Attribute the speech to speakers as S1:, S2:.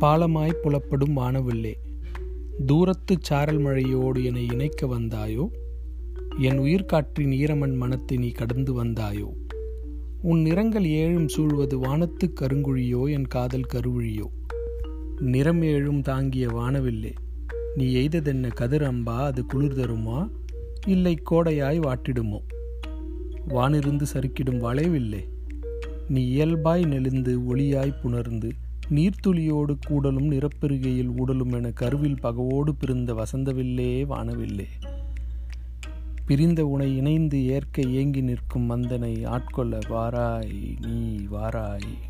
S1: பாலமாய் புலப்படும் வானவில்லே. தூரத்து சாரல் மழையோடு என்னை இணைக்க வந்தாயோ? என் உயிர்காற்றின் ஈரமன் மனத்தை நீ கடந்து வந்தாயோ? உன் நிறங்கள் ஏழும் சூழ்வது வானத்து கருங்குழியோ? என் காதல் கருவழியோ? நிறம் ஏழும் தாங்கிய வானவில்லே. நீ எய்ததென்ன கதிர் அம்பா? அது குளிர் தருமா? இல்லை கோடையாய் வாட்டிடுமோ? வானிருந்து சறுக்கிடும் வளைவில்லே. நீ இயல்பாய் நெளிந்து ஒளியாய் புணர்ந்து நீர்த்துளியோடு கூடலும் நிறப்பெருகையில் ஊடலும் என கருவில் பகவோடு பிறந்த வசந்தவில்லே வானவில்லே. பிரிந்த உனை இணைந்து ஏற்க ஏங்கி நிற்கும் மந்தனை ஆட்கொள்ள வாராய் நீ வாராய்.